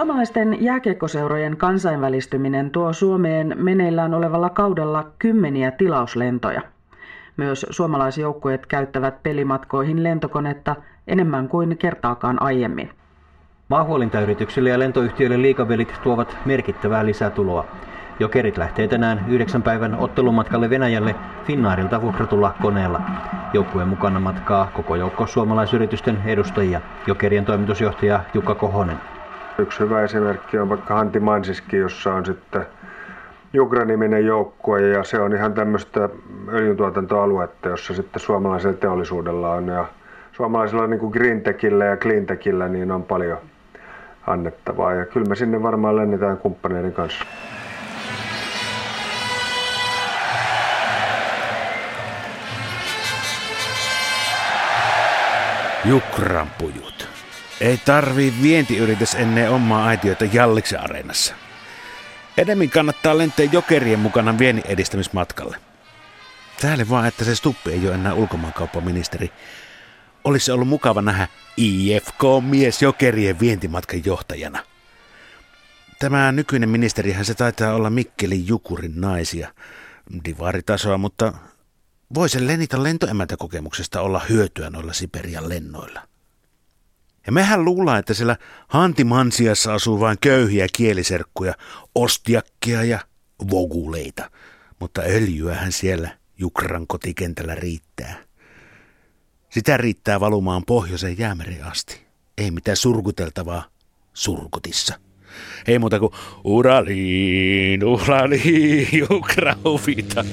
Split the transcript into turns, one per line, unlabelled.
Suomalaisten jääkiekkoseurojen kansainvälistyminen tuo Suomeen meneillään olevalla kaudella kymmeniä tilauslentoja. Myös suomalaisjoukkueet käyttävät pelimatkoihin lentokonetta enemmän kuin kertaakaan aiemmin.
Maahuolintayrityksille ja lentoyhtiöille liikavelit tuovat merkittävää lisätuloa. Jokerit lähtee tänään yhdeksän päivän ottelumatkalle Venäjälle Finnaarilta vuokratulla koneella. Joukkueen mukana matkaa koko joukko suomalaisyritysten edustajia. Jokerien toimitusjohtaja Jukka Kohonen.
Yksi hyvä esimerkki on vaikka Hanti Mansiski, jossa on sitten Jugra-niminen joukkue ja se on ihan tämmöistä öljyntuotantoaluetta, jossa sitten suomalaisella teollisuudella on ja suomalaisilla niin kuin Greentechillä ja Cleantechillä niin on paljon annettavaa ja kyllä me sinne varmaan lennetään kumppaneiden kanssa.
Jukranpujut. Ei tarvii vientiyritys ennen omaa aitioita Jalliksen areenassa. Enemmän kannattaa lentää jokerien mukana viennin edistämismatkalle. Täällä vaan, että se Stuppi ei ole enää ulkomaankauppaministeri. Olisi ollut mukava nähdä IFK-mies jokerien vientimatkan johtajana. Tämä nykyinen ministerihän se taitaa olla Mikkelin Jukurin naisia. Divaritasoa, mutta voisi Lenita lentoemäntäkokemuksesta olla hyötyä noilla Siperian lennoilla. Ja mehän luullaan, että siellä Hantimansiassa asuu vain köyhiä kieliserkkuja, ostiakkia ja voguleita. Mutta öljyähän siellä Jukran kotikentällä riittää. Sitä riittää valumaan pohjoiseen jäämeren asti. Ei mitään surkuteltavaa surkutissa. Ei muuta kuin uraliin, uraliin, Jukra huvita.